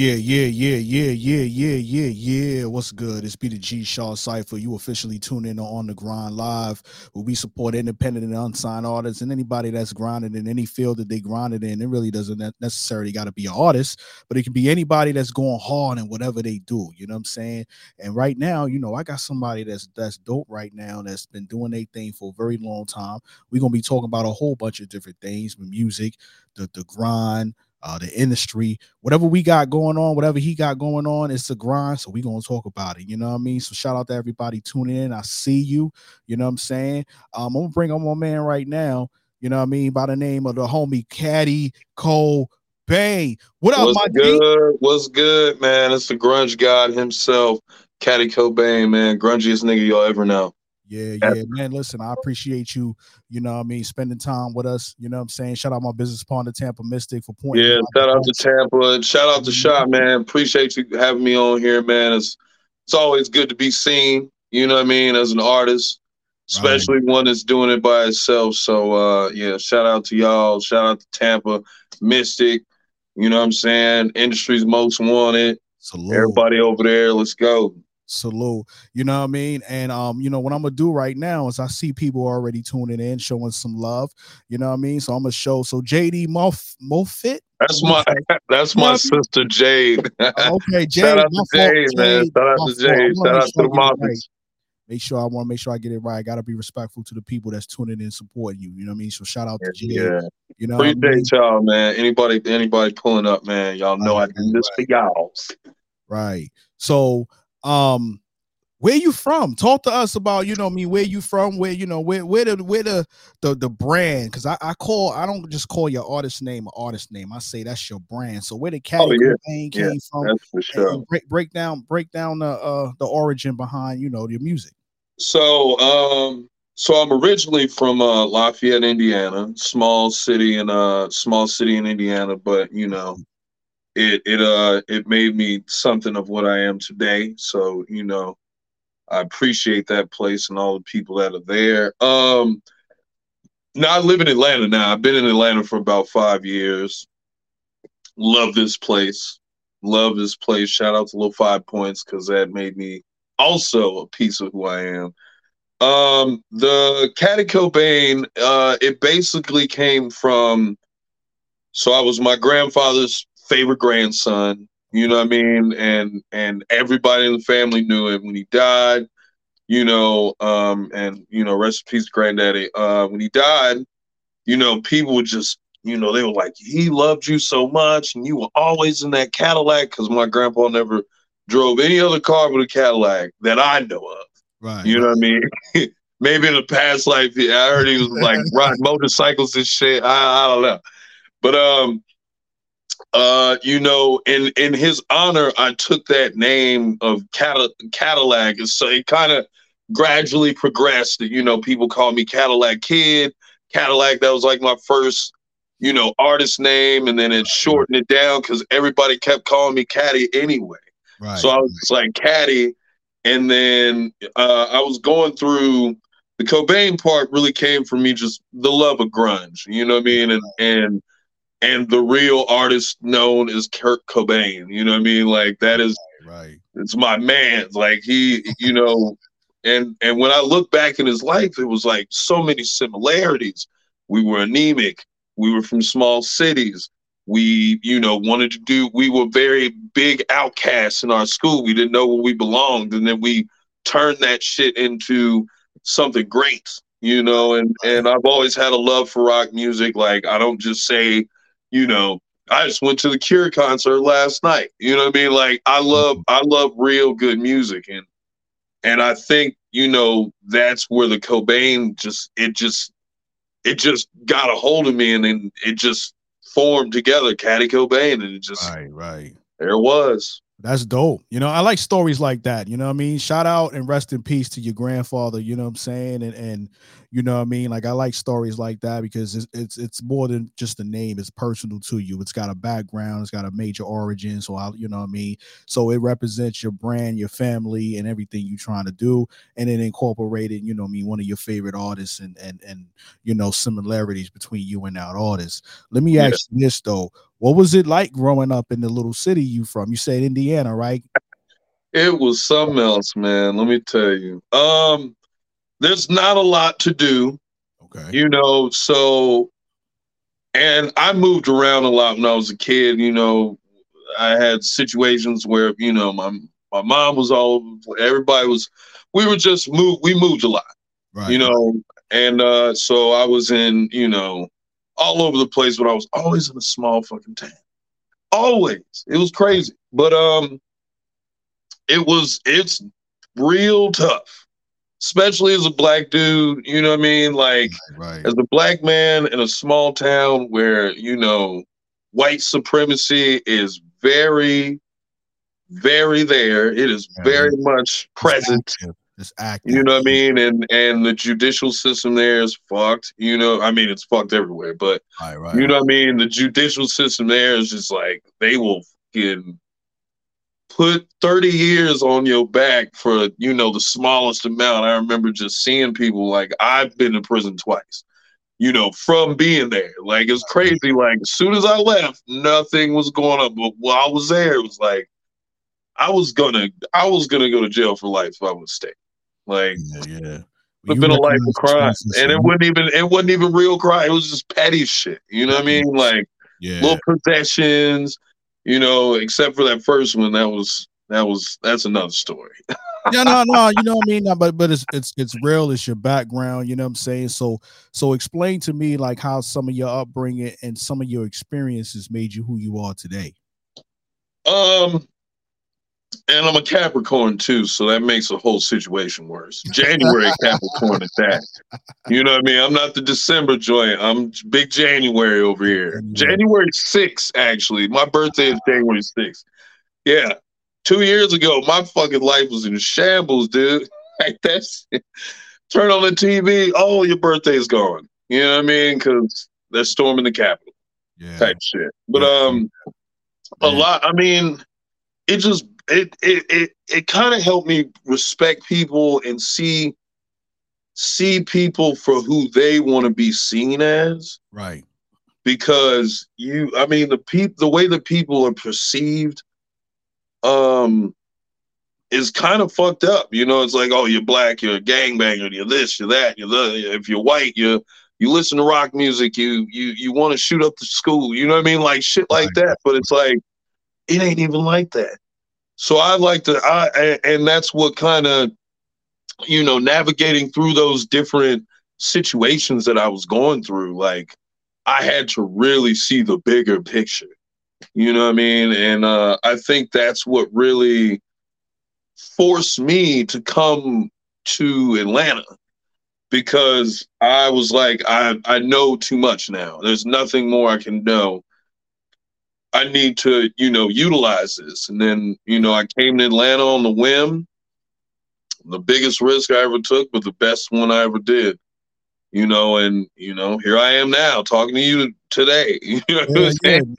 Yeah, yeah, yeah, yeah, yeah, yeah, yeah, yeah. What's good? It's Peter G. Shah Cypha. You officially tune in on the Grynd live, where we support independent and unsigned artists and anybody that's grinding in any field that they grinded in. It really doesn't necessarily got to be an artist, but it can be anybody that's going hard in whatever they do. You know what I'm saying? And right now, you know, I got somebody that's that's dope right now that's been doing their thing for a very long time. We're gonna be talking about a whole bunch of different things, music, the the grind uh, the industry, whatever we got going on, whatever he got going on, it's a grind. So we gonna talk about it. You know what I mean? So shout out to everybody tuning in. I see you. You know what I'm saying? Um, I'm gonna bring on my man right now. You know what I mean? By the name of the homie Caddy Cole Bay. What up, What's my good? What's good, man? It's the grunge god himself, Kaddy Kobain, man. Grungiest nigga y'all ever know. Yeah, yeah, man. Listen, I appreciate you, you know what I mean, spending time with us. You know what I'm saying? Shout out my business partner, Tampa Mystic, for pointing. Yeah, shout out to Tampa. Shout out to Shot, man. Appreciate you having me on here, man. It's it's always good to be seen, you know what I mean, as an artist, especially right. one that's doing it by itself. So uh yeah, shout out to y'all. Shout out to Tampa Mystic. You know what I'm saying? Industry's most wanted. Salute. Everybody over there, let's go salute. You know what I mean? And um, you know, what I'm gonna do right now is I see people already tuning in, showing some love. You know what I mean? So I'm gonna show so JD Moff Mofit. That's my that's my sister Jade. okay, Jade. Shout out to Jade, man. Shout out to Jade. Shout out to the. Make sure I want to make sure I get it right. I gotta be respectful to the people that's tuning in, supporting you. You know what I mean? So shout out to Jade. Yeah. You know, appreciate I mean? y'all, man. Anybody, anybody pulling up, man. Y'all know right, I do this right. for y'all. Right. So um where you from talk to us about you know I me mean, where you from where you know where where the where the the, the brand because I, I call i don't just call your artist name an artist name i say that's your brand so where the cat oh, yeah. came yeah, from that's for sure. break, break down break down the uh the origin behind you know your music so um so i'm originally from uh lafayette indiana small city in uh small city in indiana but you know it it uh it made me something of what I am today. So you know, I appreciate that place and all the people that are there. Um, now I live in Atlanta now. I've been in Atlanta for about five years. Love this place. Love this place. Shout out to Little Five Points because that made me also a piece of who I am. Um, the Kobain, uh, it basically came from. So I was my grandfather's favorite grandson. You know what I mean? And and everybody in the family knew it when he died. You know, um, and you know, rest in peace, granddaddy. Uh, when he died, you know, people would just, you know, they were like, he loved you so much, and you were always in that Cadillac because my grandpa never drove any other car but a Cadillac that I know of. Right. You know what I mean? Maybe in the past life, I heard he was like riding motorcycles and shit. I, I don't know. But um, uh, you know, in in his honor, I took that name of Cadillac, and so it kind of gradually progressed. You know, people call me Cadillac Kid, Cadillac. That was like my first, you know, artist name, and then it shortened it down because everybody kept calling me Kaddy anyway. Right. So I was like Kaddy, and then uh, I was going through the Kobain part. Really came from me just the love of grunge. You know what I mean? And and and the real artist known as Kurt Cobain. You know what I mean? Like that is right. It's my man. Like he, you know, and and when I look back in his life, it was like so many similarities. We were anemic. We were from small cities. We, you know, wanted to do. We were very big outcasts in our school. We didn't know where we belonged, and then we turned that shit into something great you know and and i've always had a love for rock music like i don't just say you know, I just went to the Cure concert last night. You know what I mean? Like I love I love real good music and and I think, you know, that's where the Kobain just it just it just got a hold of me and then it just formed together, Kaddy Kobain, and it just right, right. There was. That's dope. You know, I like stories like that. You know what I mean? Shout out and rest in peace to your grandfather, you know what I'm saying? And and you know what I mean? Like I like stories like that because it's it's it's more than just a name, it's personal to you. It's got a background, it's got a major origin. So I you know what I mean? So it represents your brand, your family, and everything you're trying to do. And then incorporated, you know I mean, one of your favorite artists and and and you know similarities between you and that artist. Let me ask yeah. you this though What was it like growing up in the little city you from? You said Indiana, right? It was something else, man. Let me tell you. Um, there's not a lot to do. Okay. You know, so and I moved around a lot when I was a kid, you know. I had situations where, you know, my my mom was all everybody was we were just moved we moved a lot. Right. You know, and uh so I was in, you know, all over the place, but I was always in a small fucking town. Always. It was crazy. But um it was it's real tough especially as a black dude, you know what I mean? Like right. as a black man in a small town where, you know, white supremacy is very, very there. It is very much present. Active. You know what I mean? And and the judicial system there is fucked. You know, I mean it's fucked everywhere, but Right, right. you know what I mean? The judicial system there is just like they will fucking put 30 years on your back for, you know, the smallest amount. I remember just seeing people like I've been to prison twice, you know, from being there. Like it's crazy. Like as soon as I left, nothing was going on. But while I was there, it was like I was gonna I was gonna go to jail for life if I would stay. Like yeah, yeah. it's You been a life of crime. And it wasn't even it wasn't even real crime. It was just petty shit. You know what I mean? Like yeah. little possessions, you know, except for that first one, that was that was that's another story. yeah, no, no, you know what I mean. No, but but it's it's it's real. It's your background. You know what I'm saying. So so explain to me like how some of your upbringing and some of your experiences made you who you are today. Um and I'm a Capricorn too, so that makes the whole situation worse. January Capricorn at that. You know what I mean? I'm not the December joint. I'm big January over here. January 6th, actually. My birthday is January 6th. Yeah. Two years ago, my fucking life was in shambles, dude. Like that's turn on the TV. Oh, your birthday's gone. You know what I mean? Because they're storming the Capitol Yeah. type shit. But Yeah. um, a Yeah. lot. I mean, it just it it it, it kind of helped me respect people and see see people for who they want to be seen as. Right. because you i mean the peop the way that people are perceived um is kind of fucked up you know? It's like oh you're black you're a gangbanger you're this you're that you're the if you're white you you listen to rock music you you you want to shoot up the school you know what i mean? Like shit like that but it's like it ain't even like that so i like to i and that's what kind of you know navigating through those different situations that i was going through like I had to really see the bigger picture. You know what I mean? And uh, I think that's what really forced me to come to Atlanta because I was like, I, I know too much now. There's nothing more I can know. I need to, you know, utilize this. And then, you know, I came to Atlanta on the whim. The biggest risk I ever took, but the best one I ever did you know, and you know, here I am now talking to you today. You know what Yeah, I'm?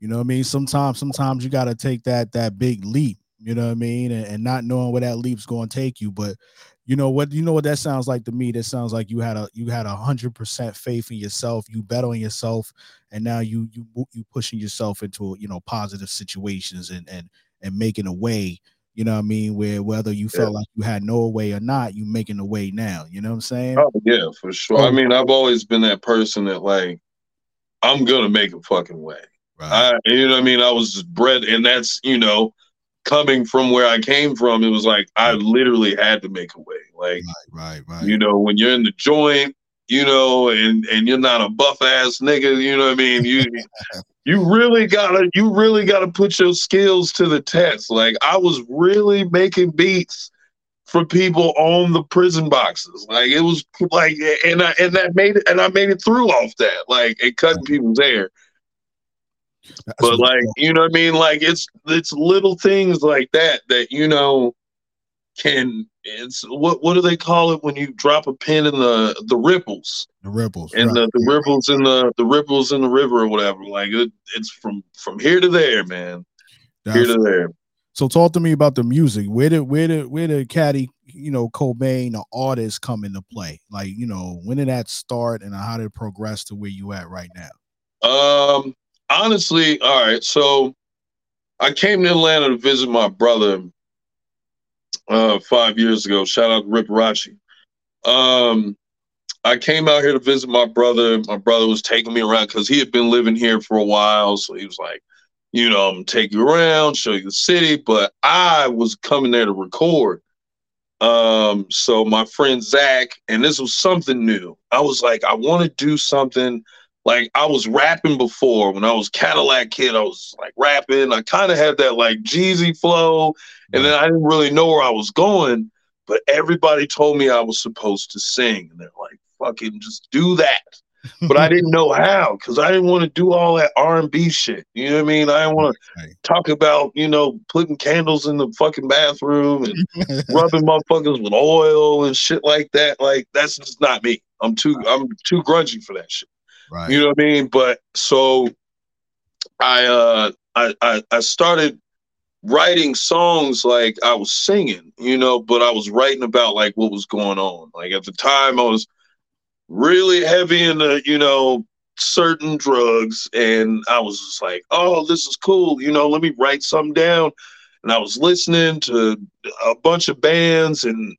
You know what I mean? Sometimes sometimes you gotta take that that big leap, you know what I mean? And, and not knowing where that leap's gonna take you. But you know what you know what that sounds like to me? That sounds like you had a you had a hundred percent faith in yourself, you bet on yourself, and now you you you pushing yourself into you know positive situations and and and making a way, you know what I mean, where whether you felt like you had no way or not, you making a way now. You know what I'm saying? Oh yeah, for sure. I mean, I've always been that person that like I'm gonna make a fucking way. right. I, you know what I mean? I was bred, and that's you know, coming from where I came from, it was like I literally had to make a way. Like right, right. right. you know, when you're in the joint, you know, and and you're not a buff ass nigga, you know what I mean? You you really gotta you really gotta put your skills to the test. Like I was really making beats for people on the prison boxes. Like it was like and I and that made it and I made it through off that. Like it cutting people's hair. That's But like, you know what I mean? Like it's it's little things like that that you know can it's what what do they call it when you drop a pin in the the ripples the ripples. and right. the, the ripples in the the ripples in the river or whatever like it, it's from from here to there man here to there So talk to me about the music. Where did where did where did Kaddy, you know, Kobain, the artist, come into play? Like, you know, when did that start and how did it progress to where you at right now? um honestly, all right. So I came to Atlanta to visit my brother uh, five years ago. Shout out to Rip Rachi. Um, I came out here to visit my brother. My brother was taking me around because he had been living here for a while. So he was like, you know, I'm gonna take you around, show you the city. But I was coming there to record. Um, so my friend Zach, and this was something new. I was like, I want to do something like I was rapping before when I was Cadillac Kid. I was like rapping. I kind of had that like Jeezy flow, and then I didn't really know where I was going. But everybody told me I was supposed to sing, and they're like, "Fucking just do that." but I didn't know how because I didn't want to do all that R and B shit. You know what I mean? I didn't want to talk about you know putting candles in the fucking bathroom and rubbing motherfuckers with oil and shit like that. Like that's just not me. I'm too I'm too grungy for that shit. Right. You know what I mean? But so I uh I, I I started writing songs like I was singing, you know, but I was writing about like what was going on. Like at the time I was really heavy into, you know, certain drugs and I was just like, "Oh, this is cool. You know, let me write something down." And I was listening to a bunch of bands and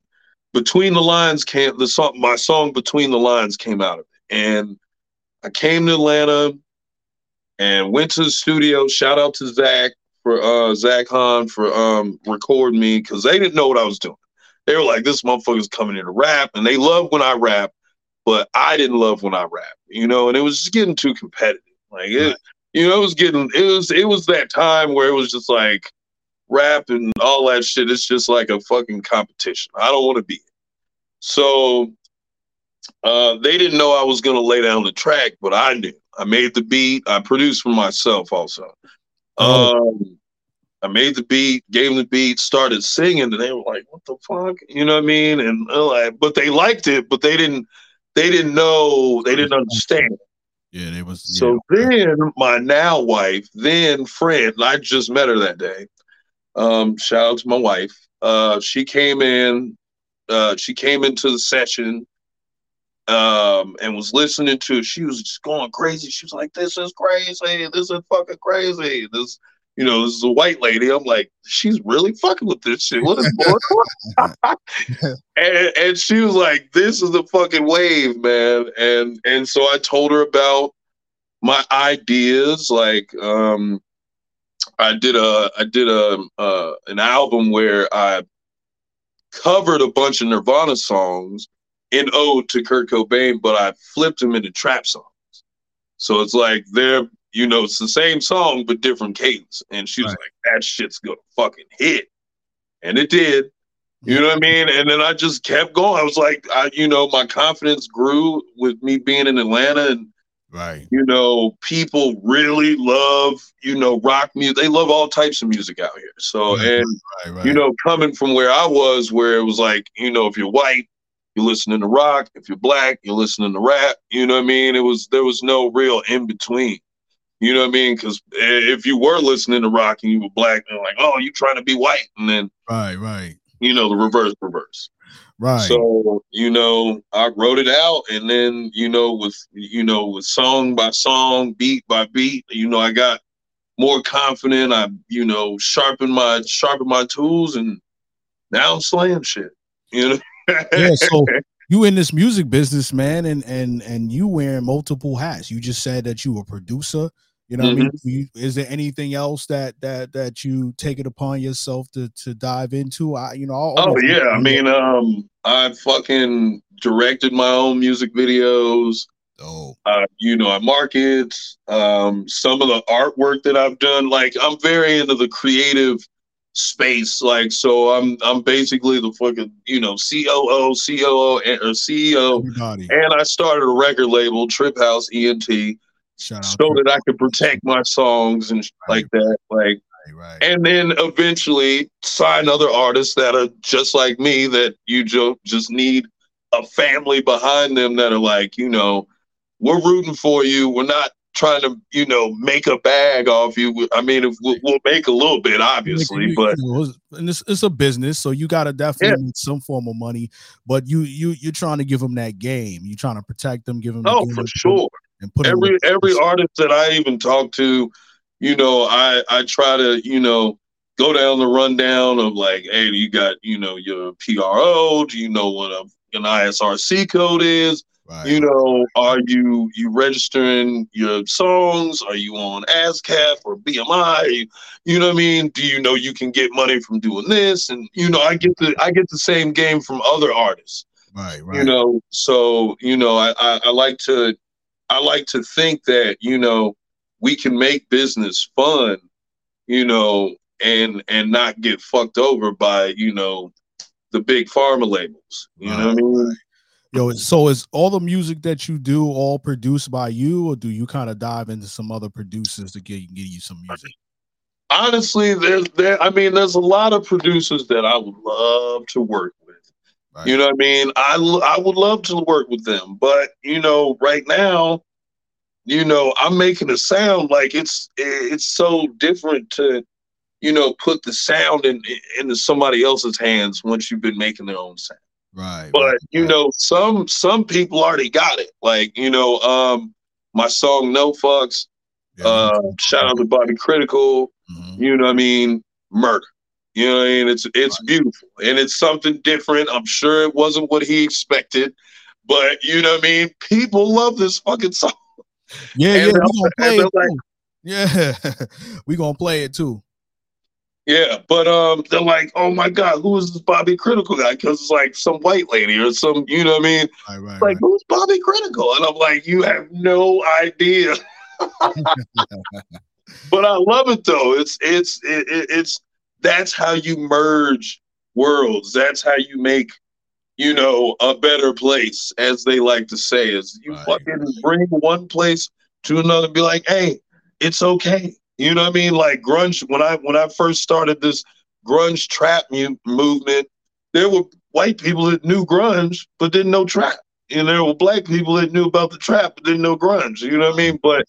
between the lines came the song my song between the lines came out of it. And I came to Atlanta and went to the studio. Shout out to Zach for uh Zach Hahn for um recording me because they didn't know what I was doing. They were like, this motherfucker's coming in to rap, and they love when I rap, but I didn't love when I rap, you know, and it was just getting too competitive. Like it, right. you know, it was getting it was it was that time where it was just like rap and all that shit. It's just like a fucking competition. I don't want to be it. So uh, they didn't know I was going to lay down the track, but I knew. I made the beat. I produced for myself also. Oh. Um, I made the beat, gave them the beat, started singing, and they were like, "What the fuck?" You know what I mean? And like, but they liked it, but they didn't. They didn't know. They didn't understand. Yeah, they was. Yeah. So then, my now wife, then friend, I just met her that day. Um, shout out to my wife. Uh, she came in. Uh, she came into the session um, and was listening to. She was just going crazy. She was like, "This is crazy. This is fucking crazy. This, you know, this is a white lady." I'm like, "She's really fucking with this shit. What is going on?" and, and she was like, "This is the fucking wave, man." And and so I told her about my ideas, like. um I did a I did a uh, an album where I covered a bunch of Nirvana songs in ode to Kurt Cobain, but I flipped them into trap songs. So it's like they're, you know, it's the same song but different cadence. And she was right. like, "That shit's gonna fucking hit," and it did. You know what I mean? And then I just kept going. I was like, I, you know, my confidence grew with me being in Atlanta, and right, you know, people really love, you know, rock music. They love all types of music out here. So, right, and right, you know, coming from where I was, where it was like, you know, if you're white, you're listening to rock. If you're black, you're listening to rap. You know what I mean? It was there was no real in between. You know what I mean? Because eh, if you were listening to rock and you were black, they're like, oh, you trying to be white, and then right, right. You know the reverse, reverse. Right. So you know, I wrote it out, and then you know, with you know, with song by song, beat by beat, you know, I got more confident. I you know, sharpened my sharpened my tools, and now I'm slaying shit. You know yeah, so you in this music business, man, and and and you wearing multiple hats. You just said that you were a producer. You know, mm-hmm. I mean, mm-hmm. you, is there anything else that that that you take it upon yourself to to dive into? I, you know, oh yeah, I mean, um, I fucking directed my own music videos. Oh, uh, you know, I market um, some of the artwork that I've done. Like, I'm very into the creative space. Like, so I'm I'm basically the fucking you know COO, COO, and, uh, or CEO, Everybody. and I started a record label, Trip House ENT, so that I could protect my songs and right. like that. Like, right. and then eventually sign other artists that are just like me that you jo- just need a family behind them that are like, you know, we're rooting for you. We're not trying to you know make a bag off you. I mean, if we'll, we'll make a little bit, obviously, but and it's, it's a business, so you got to definitely yeah. need some form of money. But you you you're trying to give them that game. You're trying to protect them, give them. Oh, for sure. and put every every artist that I even talk to, you know, I I try to you know go down the rundown of like, hey, you got you know your PRO? Do you know what a, an ISRC code is? Right. You know, are you you registering your songs? Are you on ASCAP or BMI? You know what I mean? Do you know you can get money from doing this? And you know, I get the I get the same game from other artists. Right, right. You know, so you know, I, I, I like to I like to think that you know we can make business fun, you know, and and not get fucked over by you know the big pharma labels. You right, know what I mean? Yo, so is all the music that you do all produced by you, or do you kind of dive into some other producers to get get you some music? Honestly, there's there. I mean, there's a lot of producers that I would love to work with. Right. You know what I mean? I I would love to work with them, but you know, right now, you know, I'm making a sound like it's it's so different to, you know, put the sound in into somebody else's hands once you've been making their own sound. Right. But right, you know, some some people already got it. Like, you know, um, my song No Fucks, yeah, uh, shout out to Bobby Critical, mm-hmm. you know what I mean? Murder. You know what I mean? It's it's right. beautiful and it's something different. I'm sure it wasn't what he expected, but you know what I mean? People love this fucking song. Yeah, and yeah, we gonna play it like, Yeah, we gonna play it too. Yeah, but um, they're like, oh my god, who is this Bobby Critical guy? Because it's like some white lady or some, you know what I mean? Right, right, like right. who's Bobby Critical? And I'm like, you have no idea. but I love it though. It's it's it, it's that's how you merge worlds. That's how you make you know a better place, as they like to say. Is you fucking bring one place to another, be like, hey, it's okay. You know what I mean? Like grunge. When I when I first started this grunge trap mu- movement, there were white people that knew grunge but didn't know trap. And there were black people that knew about the trap but didn't know grunge. You know what I mean? But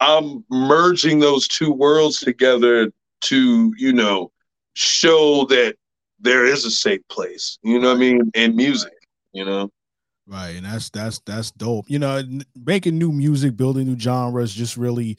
I'm merging those two worlds together to, you know, show that there is a safe place. You know what I mean? And music. You know. Right, and that's that's that's dope. You know, making new music, building new genres, just really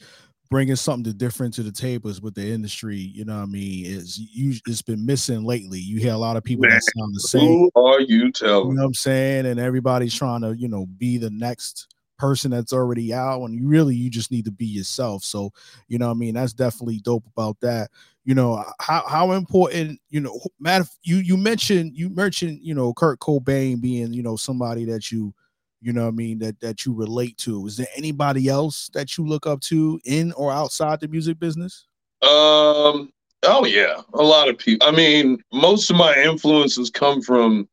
bringing something different to the tables with the industry. You know what I mean? Is you it's been missing lately. You hear a lot of people Man, that sound the same. Who are you telling? You know what I'm saying? And everybody's trying to, you know, be the next person that's already out and you really you just need to be yourself so you know i mean that's definitely dope about that you know how how important you know Matt you you mentioned you mentioned you know kurt cobain being you know somebody that you you know what I mean, that that you relate to. Is there anybody else that you look up to in or outside the music business? Um oh yeah, a lot of people. I mean, most of my influences come from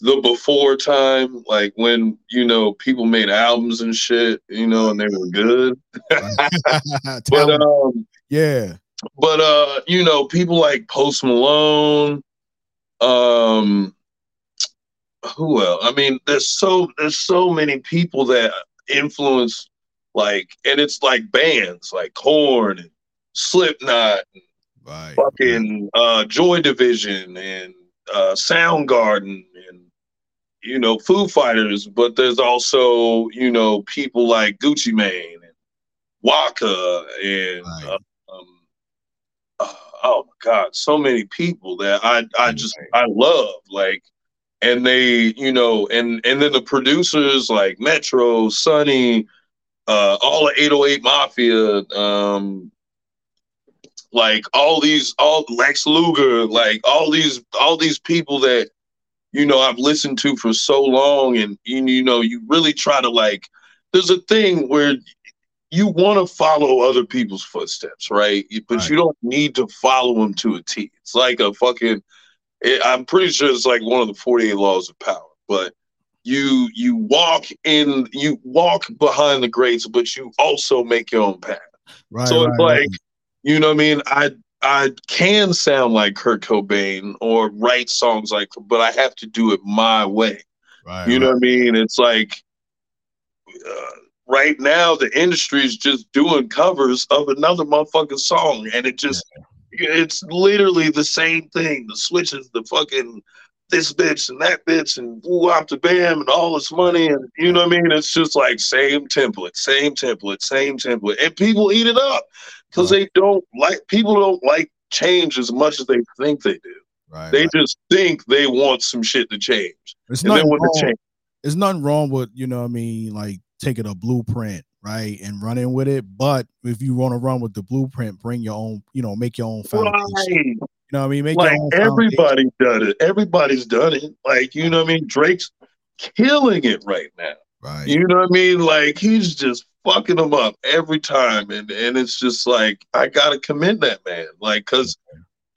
the before time, like when you know people made albums and shit, you know, and they were good. but um, yeah, but uh, you know, people like Post Malone, um, who else? I mean, there's so there's so many people that influence like, and it's like bands like Korn and Slipknot, and right, fucking uh, Joy Division and uh, Soundgarden and you know Foo Fighters, but there's also you know people like Gucci Mane and Waka and right. uh, um, uh, oh my god, so many people that I I just I love like and they you know and and then the producers like metro sunny uh all the 808 mafia um like all these all lex luger like all these all these people that you know i've listened to for so long. And you, you know you really try to like there's a thing where you want to follow other people's footsteps right? But right. you don't need to follow them to a t. It's like a fucking it, I'm pretty sure it's like one of the 48 laws of power, but you you walk in you walk behind the greats, but you also make your own path. Right. So it's like, right. you know what I mean? I I can sound like Kurt Cobain or write songs like, but I have to do it my way. Right. You know what I mean? It's like uh, right now the industry is just doing covers of another motherfucking song, and it just yeah it's literally the same thing. The switches, the fucking this bitch and that bitch and woo up to bam and all this money and you know what I mean? It's just like same template, same template, same template, and people eat it up because right. they don't like people don't like change as much as they think they do. Right, they right. just think they want some shit to change. It's nothing wrong. Change. There's nothing wrong with you know what I mean, like taking a blueprint right and running with it. But if you want to run with the blueprint, bring your own, you know, make your own foundation. Right. You know what I mean? Make like everybody done it. Everybody's done it. Like, you know what I mean? Drake's killing it right now. Right. You know what I mean? Like he's just fucking them up every time. And and it's just like I gotta commend that man. Like cause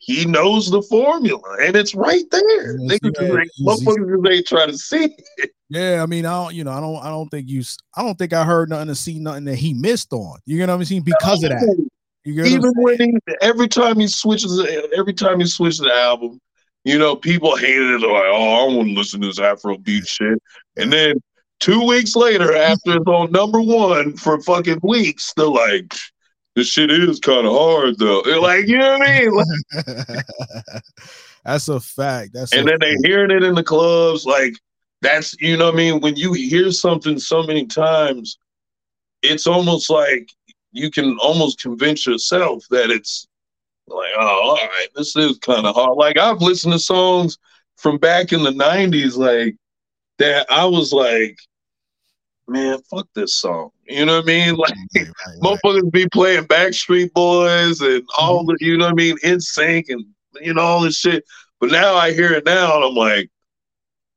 he knows the formula and it's right there. Yes, Niggas motherfuckers they try to see it. Yeah, I mean, I don't, you know, I don't, I don't think you, I don't think I heard nothing to see nothing that he missed on. You know what I'm saying? Because of that. you Even when he, every time he switches, every time he switches the album, you know, people hated it. Like, oh, I want to listen to this Afro beat shit. And then two weeks later, after it's on number one for fucking weeks, they're like, this shit is kind of hard though. They're like, you know what I mean? Like, that's a fact. That's and then fact. they hearing it in the clubs. Like, that's you know what I mean. When you hear something so many times, it's almost like you can almost convince yourself that it's like, oh, all right, this is kind of hard. Like I've listened to songs from back in the '90s, like that. I was like, man, fuck this song. You know what I mean? Like right, right, motherfuckers be playing Backstreet Boys and all mm-hmm. the, you know what I mean, NSYNC and you know all this shit. But now I hear it now and I'm like,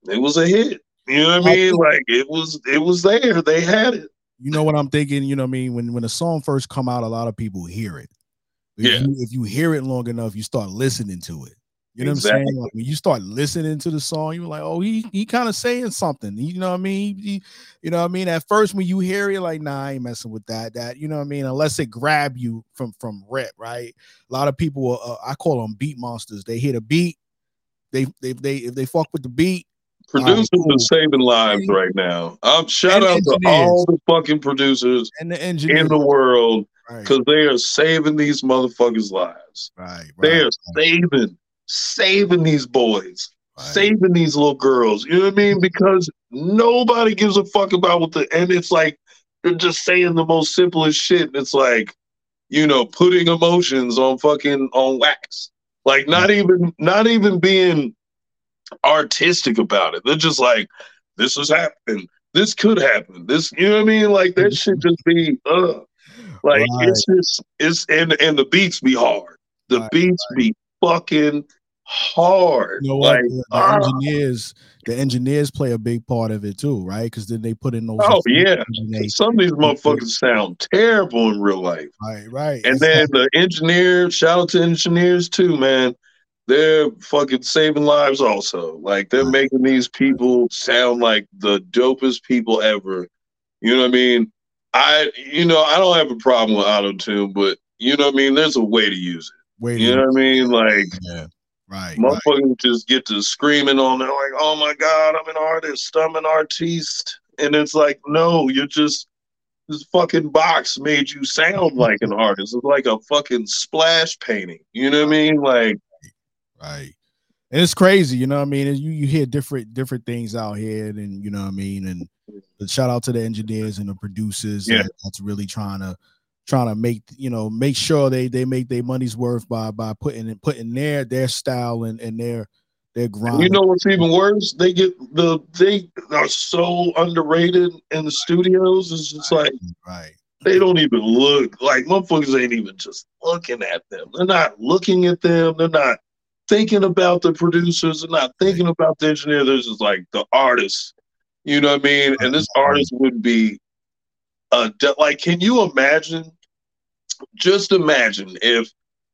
it was a hit. You know what I mean? Like it was, it was there. They had it you know what I'm thinking? You know what I mean? When when a song first come out, a lot of people hear it. If yeah. You, if you hear it long enough, you start listening to it. You know exactly. what I'm saying? Like when you start listening to the song, you're like, oh, he he kind of saying something. You know what I mean? He, you know what I mean? At first, when you hear it, like, nah, I ain't messing with that. That you know what I mean? Unless it grab you from from rep, right? A lot of people, uh, I call them beat monsters. They hit a beat, they they they if they fuck with the beat, Producers um, are saving lives right now. Um, shout out engineers. to all the fucking producers and the engineers in the world because right. they are saving these motherfuckers' lives. Right, right they are right. saving, saving these boys, saving these little girls. You know what I mean? Because nobody gives a fuck about what the and it's like they're just saying the most simplest shit. And it's like, you know, putting emotions on fucking on wax. Like not even not even being artistic about it. They're just like, this is happening. This could happen. This, you know what I mean? Like that should just be uh like right. it's just it's and and the beats be hard. The right, beats right. be fucking hard. You know like the, the uh, engineers, the engineers play a big part of it too, right? Because then they put in those. Oh yeah, they, some of these motherfuckers sound terrible in real life. Right, right. And then the engineers, shout out to engineers too, man they're fucking saving lives also. Like they're making these people sound like the dopest people ever. You know what I mean? I you know, I don't have a problem with auto tune, but you know what I mean, there's a way to use it. Way you know what I mean? Like yeah. Right. Motherfuckers right. just get to screaming on there like, oh my God, I'm an artist, I'm an artiste. And it's like, no, you're just this fucking box made you sound like an artist. It's like a fucking splash painting. You know what I mean? Like Right. And it's crazy, you know what I mean? And you, you hear different different things out here, and you know what I mean? And shout out to the engineers and the producers yeah. that's really trying to trying to make you know make sure they they make their money's worth by by putting putting their their style and, and their their grind. You know what's even worse? They get the they are so underrated in the studios. It's just right, like right. They don't even look like motherfuckers ain't even just looking at them. They're not looking at them. They're not thinking about the producers and not thinking about the engineer. There's just like the artists, you know what I mean? And this artist would be uh like, can you imagine? Just imagine if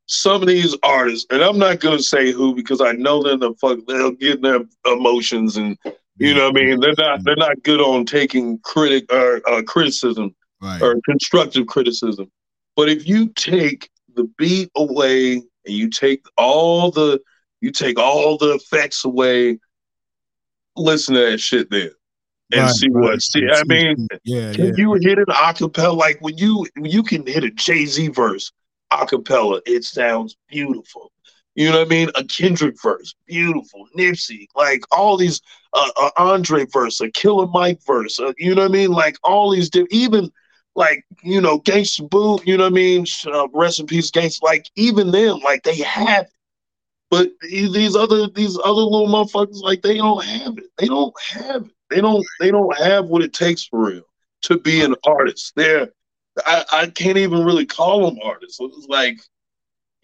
some of these artists, and I'm not gonna say who because I know them the fuck they'll get their emotions and you know what I mean. They're not they're not good on taking critic or uh, criticism right. or constructive criticism. But if you take the beat away and you take all the you take all the effects away, listen to that shit then. And right, see right. what see. I mean, yeah, can yeah. you hit an acapella like when you when you can hit a Jay Z verse acapella? It sounds beautiful. You know what I mean? A Kendrick verse, beautiful. Nipsey, like all these, uh, uh Andre verse, a Killer Mike verse. Uh, you know what I mean? Like all these, even like you know, Gangsta Boo. You know what I mean? Uh, rest in peace, Gangsta. Like even them, like they have it. But these other these other little motherfuckers, like they don't have it. They don't have it. They don't they don't have what it takes for real to be an artist. They're I, I can't even really call them artists. It's like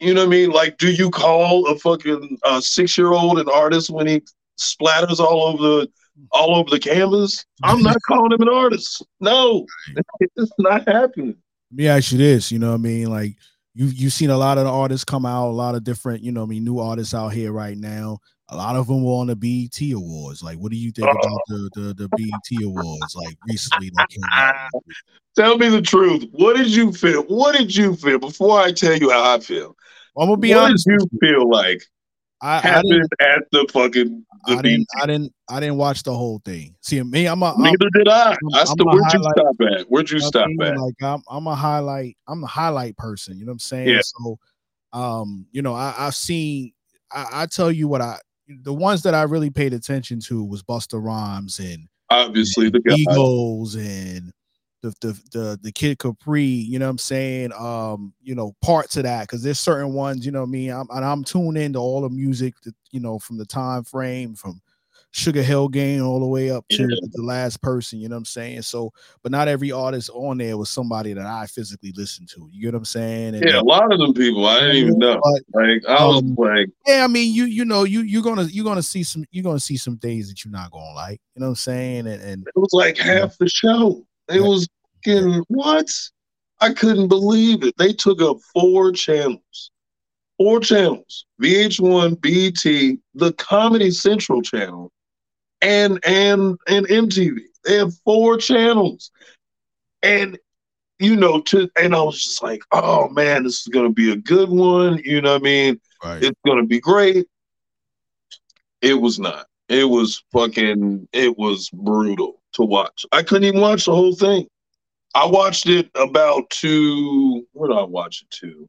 you know what I mean? Like, do you call a fucking uh, six year old an artist when he splatters all over the all over the canvas? I'm not calling him an artist. No, it's not happening. Let me ask you this. You know what I mean? Like you you've seen a lot of the artists come out, a lot of different, you know, I mean, new artists out here right now. A lot of them were on the BET Awards. Like, what do you think uh, about the, the, the BET Awards? Like recently, that came out. Tell me the truth. What did you feel? What did you feel before I tell you how I feel? I'm gonna be what honest. What did you feel like I, happened I at the fucking? The I didn't. I didn't. I didn't watch the whole thing. See me. I'm a. Neither I'm, did I. I still. Where'd you stop at? Where'd you stop at? Like I'm. I'm a highlight. I'm a highlight person. You know what I'm saying? Yeah. So, um, you know, I, I've seen. I, I tell you what I. The ones that I really paid attention to was Busta Rhymes and obviously and the guy. Eagles and the the the the Kid Capri, you know what I'm saying? Um, you know, parts of that because there's certain ones, you know what I mean? I'm and I'm tuned into all the music that you know from the time frame from Sugar Hill Gang all the way up to yeah. the last person, you know what I'm saying? So, but not every artist on there was somebody that I physically listened to. You get what I'm saying? And yeah, a lot of them people I didn't even know. But, like I was um, like, yeah, I mean, you you know, you you're gonna you're gonna see some you're gonna see some things that you're not gonna like. You know what I'm saying? And, and it was like half the show. It was fucking what? I couldn't believe it. They took up four channels. Four channels. VH1, BET, the Comedy Central channel, and and and MTV. They have four channels. And you know, to and I was just like, oh man, this is gonna be a good one. You know what I mean? Right. It's gonna be great. It was not. It was fucking it was brutal to watch. I couldn't even watch the whole thing. I watched it about two. where did I watch it to?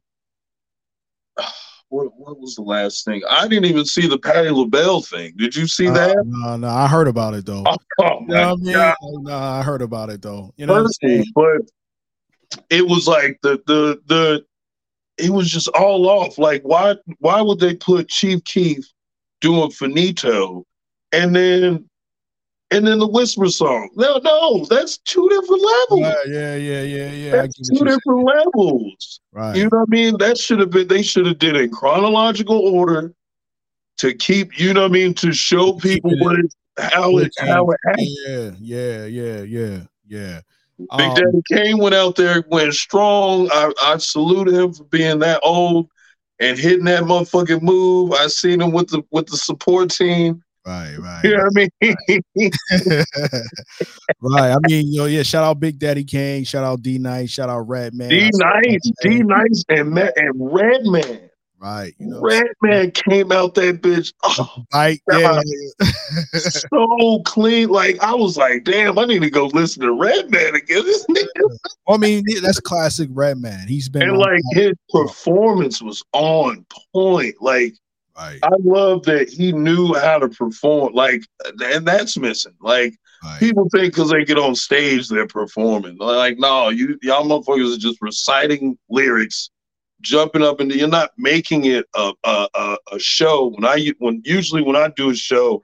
What, what was the last thing? I didn't even see the Patti LaBelle thing. Did you see uh, that? No, no, I heard about it though. Oh, oh you know God. No, I heard about it though. You know, but it was like the the the it was just all off. Like why why would they put Chief Keef doing Faneto and then and then the whisper song. No, no, that's two different levels. Yeah, yeah, yeah, yeah. That's two different levels. Right. You know what I mean? That should have been. They should have did in chronological order to keep. You know what I mean? To show people what it, how it how it happened. Yeah, yeah, yeah, yeah, yeah. Big um, Daddy Kane went out there, went strong. I, I salute him for being that old and hitting that motherfucking move. I seen him with the with the support team. Right, right. You know what I mean? right. I mean, yo, yeah. Shout out Big Daddy Kane. Shout out D Nice. Shout out Redman. D Nice, D Nice, and and Redman. Right. You know, Redman came out that bitch. Oh, right. Yeah. so clean. Like I was like, damn, I need to go listen to Redman again. I mean, that's classic Redman. He's been and like his performance was on point. Like Right. I love that he knew how to perform. Like, and that's missing. Like, right. people think because they get on stage they're performing. Like, no, you y'all motherfuckers are just reciting lyrics, jumping up and you're not making it a, a a, show. When I when usually when I do a show,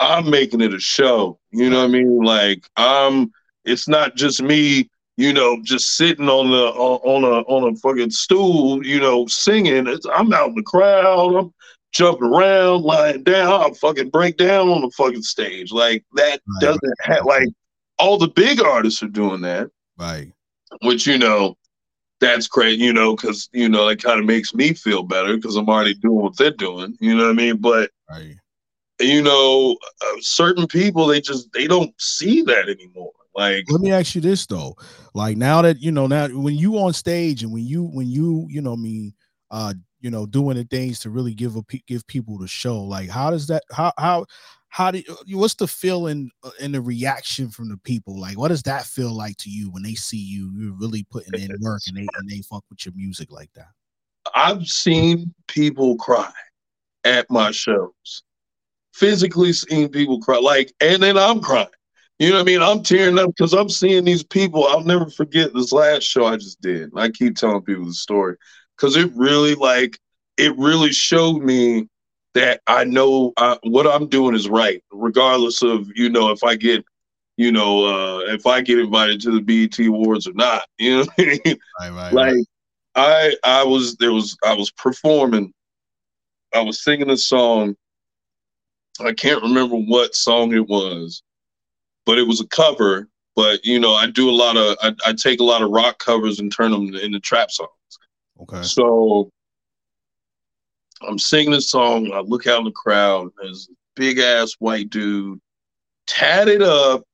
I'm making it a show. You know what I mean? Like, I'm. It's not just me you know, just sitting on the on a on a fucking stool, you know, singing. It's, I'm out in the crowd. I'm jumping around, lying down. I'll fucking break down on the fucking stage. Like that right, doesn't right. have like all the big artists are doing that. Right. Which you know, that's great, you know, because you know it kind of makes me feel better because I'm already doing what they're doing. You know what I mean? But right. you know, uh, certain people they just they don't see that anymore. Like, let me ask you this though, like now that you know now when you on stage and when you when you you know I mean uh you know doing the things to really give a give people the show like how does that how how how do you, what's the feeling uh, and the reaction from the people like what does that feel like to you when they see you you're really putting in work and they and they fuck with your music like that I've seen people cry at my shows. Physically seen people cry, like, and then I'm crying. You know what I mean? I'm tearing up because I'm seeing these people. I'll never forget this last show I just did. I keep telling people the story because it really, like, it really showed me that I know uh, what I'm doing is right, regardless of you know if I get, you know, uh, if I get invited to the BET Awards or not. You know, I mean? right, right, like right. I I was there was I was performing, I was singing a song. I can't remember what song it was, but it was a cover. But you know, I do a lot of I, I take a lot of rock covers and turn them into trap songs. Okay. So I'm singing this song. I look out in the crowd. There's a big ass white dude, tatted up.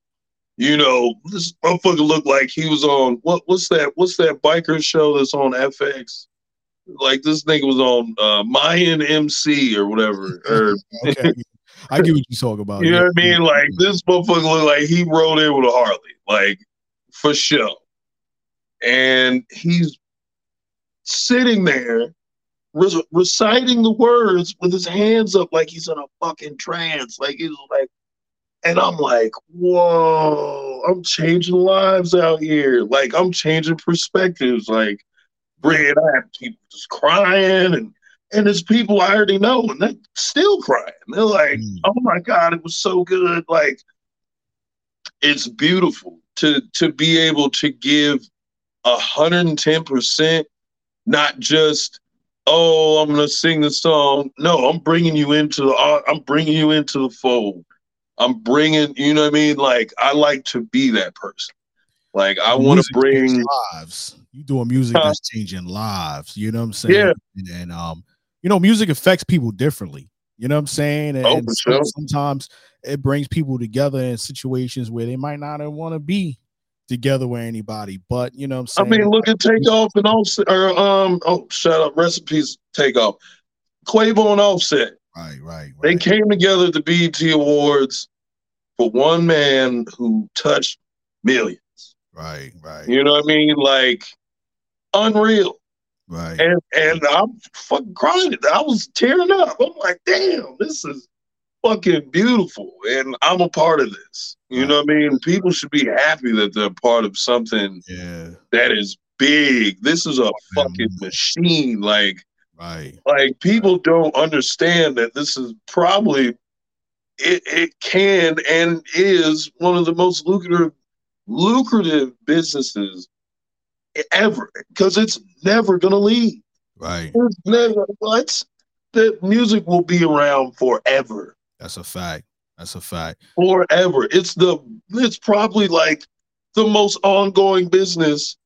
You know, this motherfucker looked like he was on what? What's that? What's that biker show that's on FX? Like this nigga was on uh, Mayan MC or whatever. Or okay. I get what you talk about. You know what I mean? Like this motherfucker looked like he rode in with a Harley, like for sure. And he's sitting there re- reciting the words with his hands up like he's in a fucking trance. Like he's like, and I'm like, whoa, I'm changing lives out here. Like I'm changing perspectives. Like, Brad, I have people just crying and and it's people I already know and they're still crying. They're like, mm. oh my God, it was so good. Like it's beautiful to to be able to give 110% not just oh, I'm gonna sing the song. No, I'm bringing you into the. I'm bringing you into the fold. I'm bringing. You know what I mean? Like I like to be that person. Like I want to bring lives. You doing music huh? that's changing lives. You know what I'm saying? Yeah. And, and, um, you know, music affects people differently. You know what I'm saying? And, oh, sure. sometimes it brings people together in situations where they might not want to be together with anybody. But you know, i mean, look at Takeoff and Offset, or um, oh, shut up, recipes Takeoff, Quavo and Offset. Right, right, right. They came together at the BET Awards for one man who touched millions. Right, right. You know what I mean? Like unreal. Right. And and I'm fucking crying. I was tearing up. I'm like, damn, this is fucking beautiful. And I'm a part of this. You know what I mean? People should be happy that they're part of something yeah. that is big. This is a fucking machine. Like, right. Like people don't understand that this is probably it, it can and is one of the most lucrative lucrative businesses ever because it's never gonna leave. Right. It's never what the music will be around forever. That's a fact. That's a fact. Forever. It's the it's probably like the most ongoing business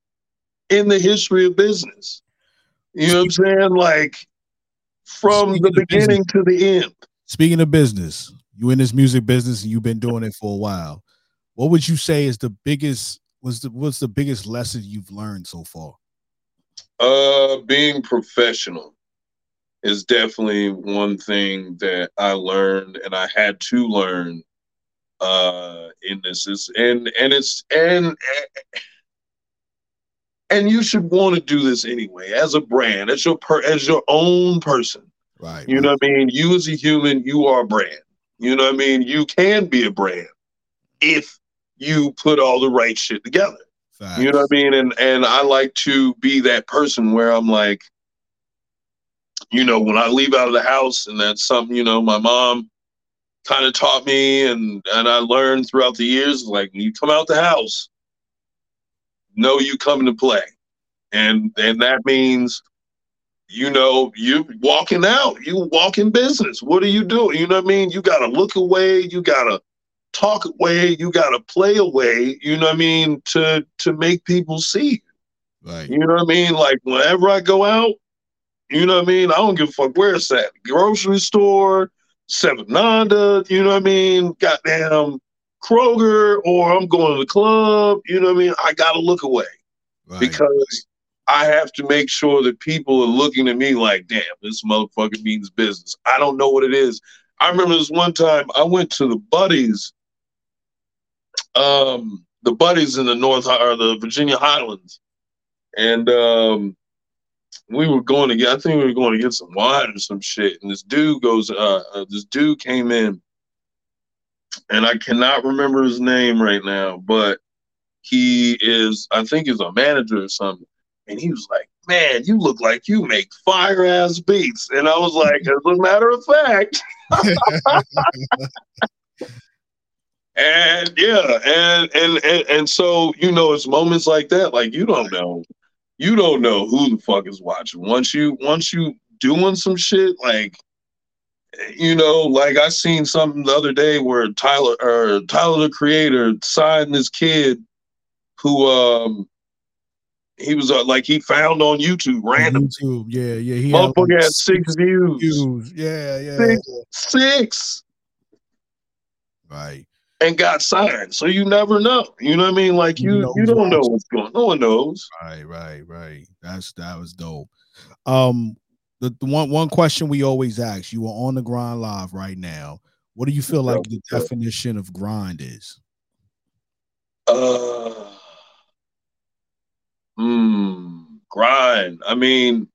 in the history of business. You know what I'm saying? Like from Speaking the beginning to the end. Speaking of business, you in this music business and you've been doing it for a while. What would you say is the biggest was the what's the biggest lesson you've learned so far? Uh being professional is definitely one thing that I learned and I had to learn uh in this. Is and and it's and and you should want to do this anyway as a brand as your per as your own person. Right. You know what i mean? You as a human you are a brand. You know what i mean? You can be a brand if you put all the right shit together. Facts. you know what i mean? And and i like to be that person where i'm like you know, when I leave out of the house, and that's something, you know, my mom kind of taught me and and I learned throughout the years, like when you come out the house, know you coming to play. And and that means you know, you walking out, you walk in business. What are you doing? You know what I mean? You gotta look away, you gotta talk away, you gotta play away, you know what I mean, to to make people see. Right. You know what I mean? Like whenever I go out, you know what I mean? I don't give a fuck where it's at. Grocery store, Seven Nanda, you know what I mean? Goddamn Kroger, or I'm going to the club, you know what I mean? I gotta look away. Right. Because I have to make sure that people are looking at me like, damn, this motherfucker means business. I don't know what it is. I remember this one time I went to the buddies, um, the buddies in the North or the Virginia Highlands, and um, we were going to get, I think we were going to get some wine or some shit. And this dude goes, uh, uh, this dude came in, and I cannot remember his name right now, but he is, I think he's a manager or something. And he was like, man, you look like you make fire ass beats. And I was like, as a matter of fact. and yeah, and, and and and so you know, it's moments like that, like you don't know you don't know who the fuck is watching. Once you once you doing some shit like you know, like I seen something the other day where Tyler or Tyler the creator signed this kid who um he was uh, like he found on YouTube random. YouTube, yeah, yeah. He Motherfucker had, like, six, views. views. Yeah, yeah. Six, six. Right and got signed. So you never know. You know what I mean? Like you, you, you don't know what's going. On. No one knows. Right, right, right. That's that was dope. Um, the, the one one question we always ask: You are on the Grynd live right now. What do you feel like the definition of grind is? Uh, hmm, grind. I mean,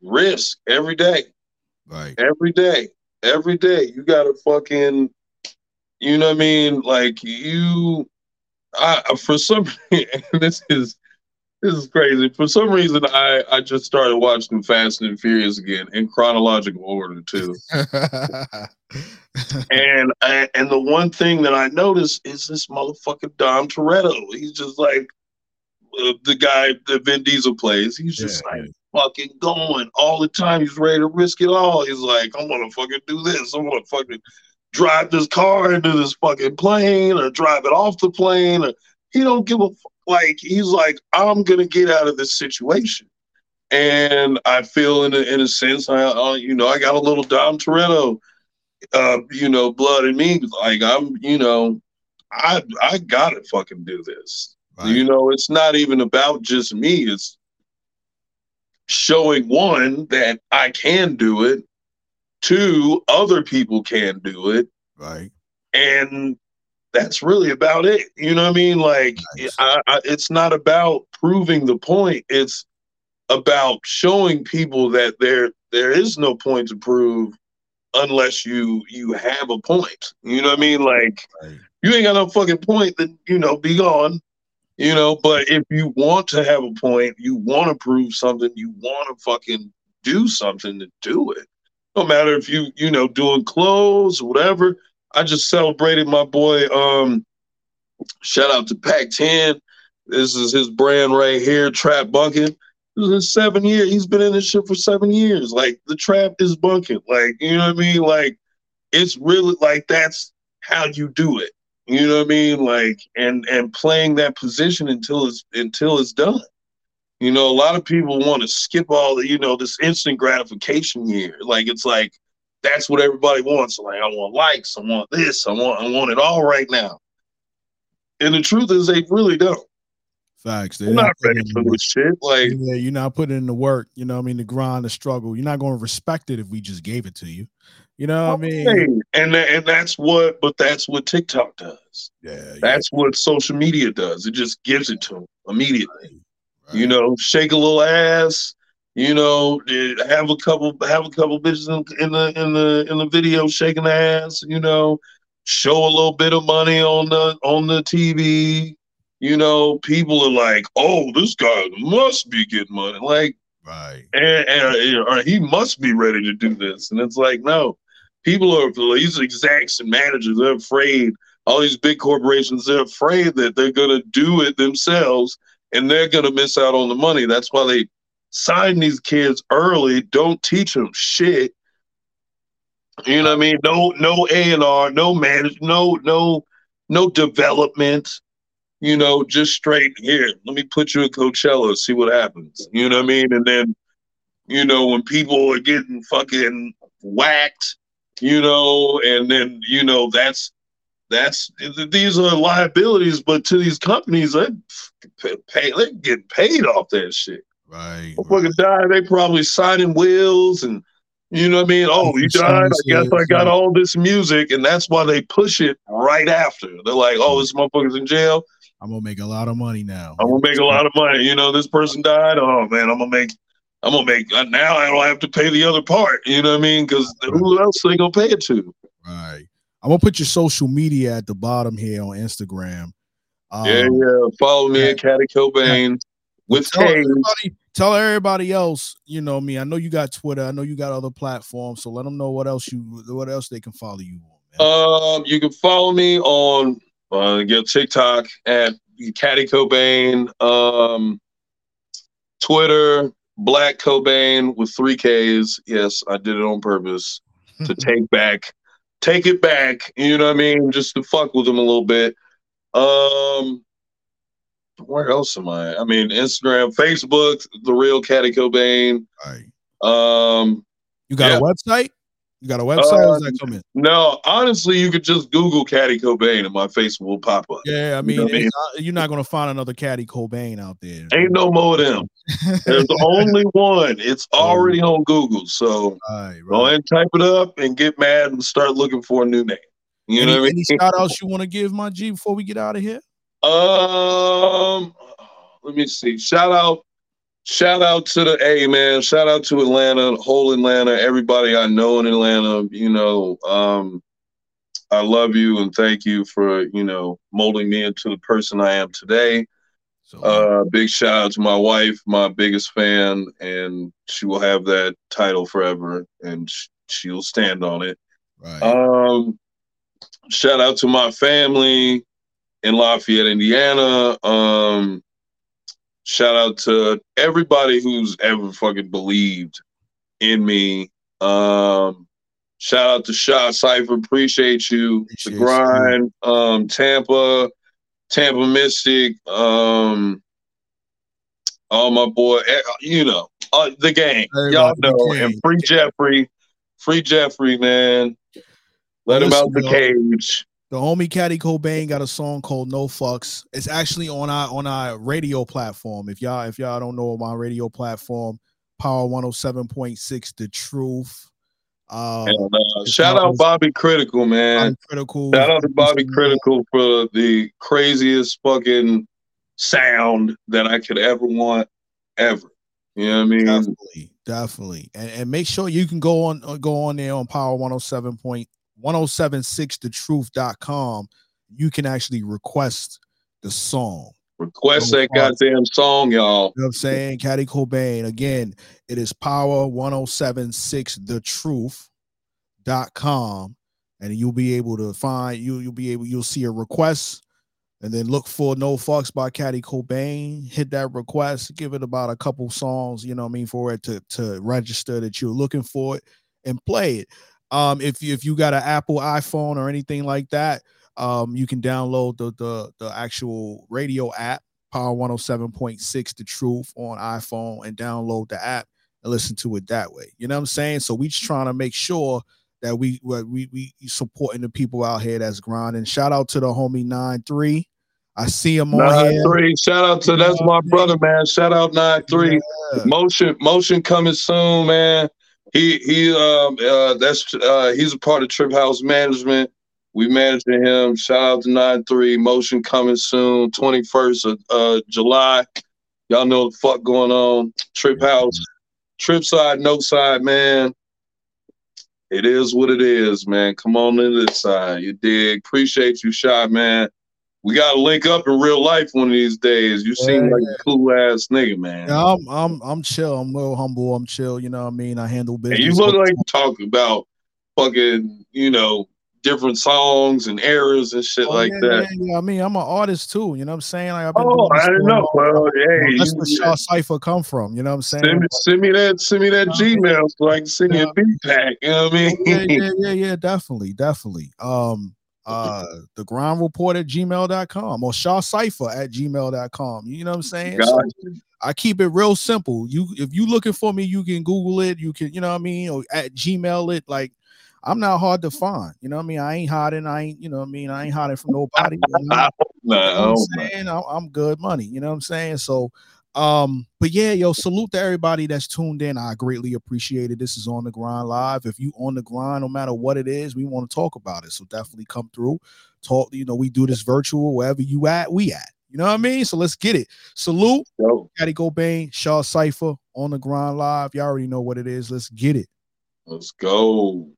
risk every day. Right. Every day every day. You gotta fucking, you know what I mean? Like you, I for some this is this is crazy. For some reason, I I just started watching Fast and Furious again in chronological order too. and I, and the one thing that I noticed is this motherfucker Dom Toretto. He's just like uh, the guy that Vin Diesel plays. He's just yeah, like yeah fucking going all the time. He's ready to risk it all. He's like, I'm gonna fucking do this. I'm gonna fucking drive this car into this fucking plane or drive it off the plane. Or, he don't give a fuck. Like he's like, I'm gonna get out of this situation. And I feel in a, in a sense, I, uh, you know, I got a little Dom Toretto, uh, you know, blood in me. Like I'm, you know, I I gotta fucking do this. Right. You know, it's not even about just me. It's showing one that I can do it, two other people can do it, right? And that's really about it. You know what I mean? Like, nice. I, I, it's not about proving the point. It's about showing people that there there is no point to prove unless you you have a point. You know what I mean? Like, right. you ain't got no fucking point. Then you know, be gone you know but if you want to have a point you want to prove something you want to fucking do something to do it. No matter if you you know doing clothes or whatever. I just celebrated my boy um shout out to pac 10 this is his brand right here trap bunking this is seven years he's been in this shit for seven years. Like the trap is bunking like you know what i mean? Like it's really like that's how you do it you know what I mean? Like and and playing that position until it's until it's done. You know, a lot of people want to skip all the, you know, this instant gratification year. Like it's like that's what everybody wants. Like I want likes, I want this, I want I want it all right now. And the truth is they really don't. Facts. They're not ready for this shit. Like yeah, you're not putting in the work, you know I mean, the grind, the struggle. You're not going to respect it if we just gave it to you. You know what okay. I mean? And and that's what, but that's what TikTok does. Yeah, that's yeah. what social media does. It just gives it to them immediately. Right. You know, shake a little ass. You know, have a couple, have a couple bitches in, in the in the in the video shaking ass. You know, show a little bit of money on the on the TV. You know, people are like, "Oh, this guy must be getting money." Like, right, and, and, and he must be ready to do this. And it's like, no, people are these execs and managers they're afraid all these big corporations they're afraid that they're going to do it themselves and they're going to miss out on the money. That's why they sign these kids early don't teach them shit. You know what i mean? No no a&r no manage no no no development. You know just straight here let me put you in coachella see what happens. You know what i mean? And then you know when people are getting fucking whacked you know, and then you know that's that's these are liabilities, but to these companies, they pay they get paid off that shit. Right. Fucking right. die, they probably signing wills and you know what I mean? Oh, you died. I guess I got all this music, and that's why they push it right after. They're like, "Oh, this motherfucker's in jail. I'm gonna make a lot of money now. I'm gonna make a lot of money. You know, this person died. Oh man, I'm gonna make. I'm gonna make uh, now. I don't have to pay the other part. You know what I mean? Because who else they gonna pay it to? Right. I'm gonna put your social media at the bottom here on Instagram. Um, yeah, yeah. Follow me at Kaddy Kobain with tell everybody, tell everybody else. You know me. I know you got Twitter. I know you got other platforms. So let them know what else you what else they can follow you on. Um, you can follow me on uh, get TikTok at Kaddy Kobain. Um, Twitter Black Kobain with three Ks. Yes, I did it on purpose to take back, take it back. You know what I mean? Just to fuck with them a little bit. Um, where else am I? I mean, Instagram, Facebook, the real Kaddy Kobain. Right. Um, you got yeah. a website? You got a website? Uh, that come in? No, honestly, you could just Google Kaddy Kobain and my face will pop up. Yeah, I mean, you know I mean? Not, you're not going to find another Kaddy Kobain out there. Ain't no more of them. There's only one. It's already on Google. So right, right. go and type it up and get mad and start looking for a new name. You any, know what I mean? Any shout outs you want to give, my G, before we get out of here? Um, let me see. Shout out shout out to the A man. Shout out to Atlanta, whole Atlanta, everybody I know in Atlanta. You know, um, I love you and thank you for you know molding me into the person I am today. So, uh, big shout out to my wife, my biggest fan, and she will have that title forever, and sh- she'll stand on it. Right. Um, shout out to my family in Lafayette, Indiana. Um, Shout out to everybody who's ever fucking believed in me. Um, shout out to Shah Cypha. Appreciate you. Appreciate the grind. You. Um, Tampa, Tampa Mystic. Um, all my boy, eh, you know, uh, the gang. Everybody Y'all know. And free Jeffrey. Free Jeffrey, man. Let Listen, him out the cage. The homie Kaddy Kobain got a song called No Fucks. It's actually on our on our radio platform. If y'all if y'all don't know my radio platform, Power 107.6 The Truth. Um, and, uh, shout out Bobby Critical, man. Bobby Critical. Shout out to Bobby Critical for the craziest fucking sound that I could ever want ever. You know what I mean? Definitely, definitely. And, and make sure you can go on go on there on Power 107. 1076thetruth.com, you can actually request the song. Request that goddamn song, y'all. You know what I'm saying? Kaddy Kobain. Again, it is power 1076thetruth.com. And you'll be able to find you, you'll be able, you'll see a request and then look for No Fucks by Kaddy Kobain. Hit that request, give it about a couple songs, you know what I mean, for it to, to register that you're looking for it and play it. Um, if you, if you got an Apple iPhone or anything like that, um, you can download the the the actual radio app, Power 107.6 The Truth on iPhone, and download the app and listen to it that way. You know what I'm saying? So we just trying to make sure that we we we supporting the people out here that's grinding. Shout out to the homie nine three. I see him on nine here. three. Shout out to that's my brother, man. Shout out nine three. Yeah. Motion motion coming soon, man. He he um uh that's uh he's a part of Trip House Management. We managing him. Shout out to nine three motion coming soon, twenty first of uh July. Y'all know the fuck going on. Trip House, Trip side, no side, man. It is what it is, man. Come on in this side. You dig? Appreciate you, Shah, man we gotta link up in real life one of these days. You seem yeah, like a cool ass nigga, man. Yeah, I'm I'm I'm chill. I'm real humble. I'm chill. You know what I mean? I handle business. And you look like you talk about fucking, you know, different songs and eras and shit oh, like yeah, that. Yeah, I mean, I'm an artist too. You know what I'm saying? Like, I've been oh, I didn't know. Well, hey, that's where Shah Cypha come from. You know what I'm saying? Send me, send me that. Send me that Gmail so I can send you a beat pack. You know what I mean? Yeah, yeah, yeah, yeah, definitely, definitely. Um, uh the grind report at gmail.com or shah cypha at gmail.com you know what i'm saying? so i keep it real simple. You if you looking for me you can google it. You can you know what i mean? Or at gmail it. Like i'm not hard to find. You know what i mean? I ain't hiding. I ain't you know what i mean? I ain't hiding from nobody. You know? no, you know I'm, saying? I'm good money. You know what i'm saying? So um, but yeah, yo, salute to everybody that's tuned in. I greatly appreciate it. This is on the Grynd live. If you on the grind, no matter what it is, we want to talk about it. So definitely come through. Talk, you know, we do this virtual wherever you at, we at. You know what I mean? So let's get it. Salute, Kaddy Kobain, Shah Cypha on the Grynd live. Y'all already know what it is. Let's get it. Let's go.